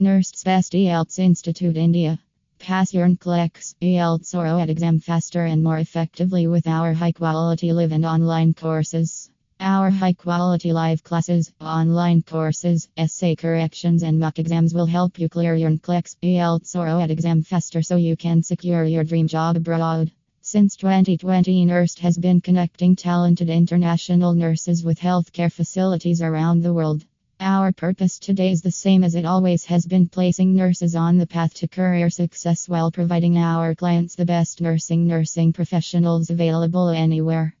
Nurse Best IELTS Institute India. Pass your NCLEX IELTS or OET exam faster and more effectively with our high quality live and online courses. Our high quality live classes, online courses, essay corrections, and mock exams will help you clear your NCLEX IELTS or OET exam faster so you can secure your dream job abroad. Since 2020, NURST has been connecting talented international nurses with healthcare facilities around the world. Our purpose today is the same as it always has been placing nurses on the path to career success while providing our clients the best nursing nursing professionals available anywhere.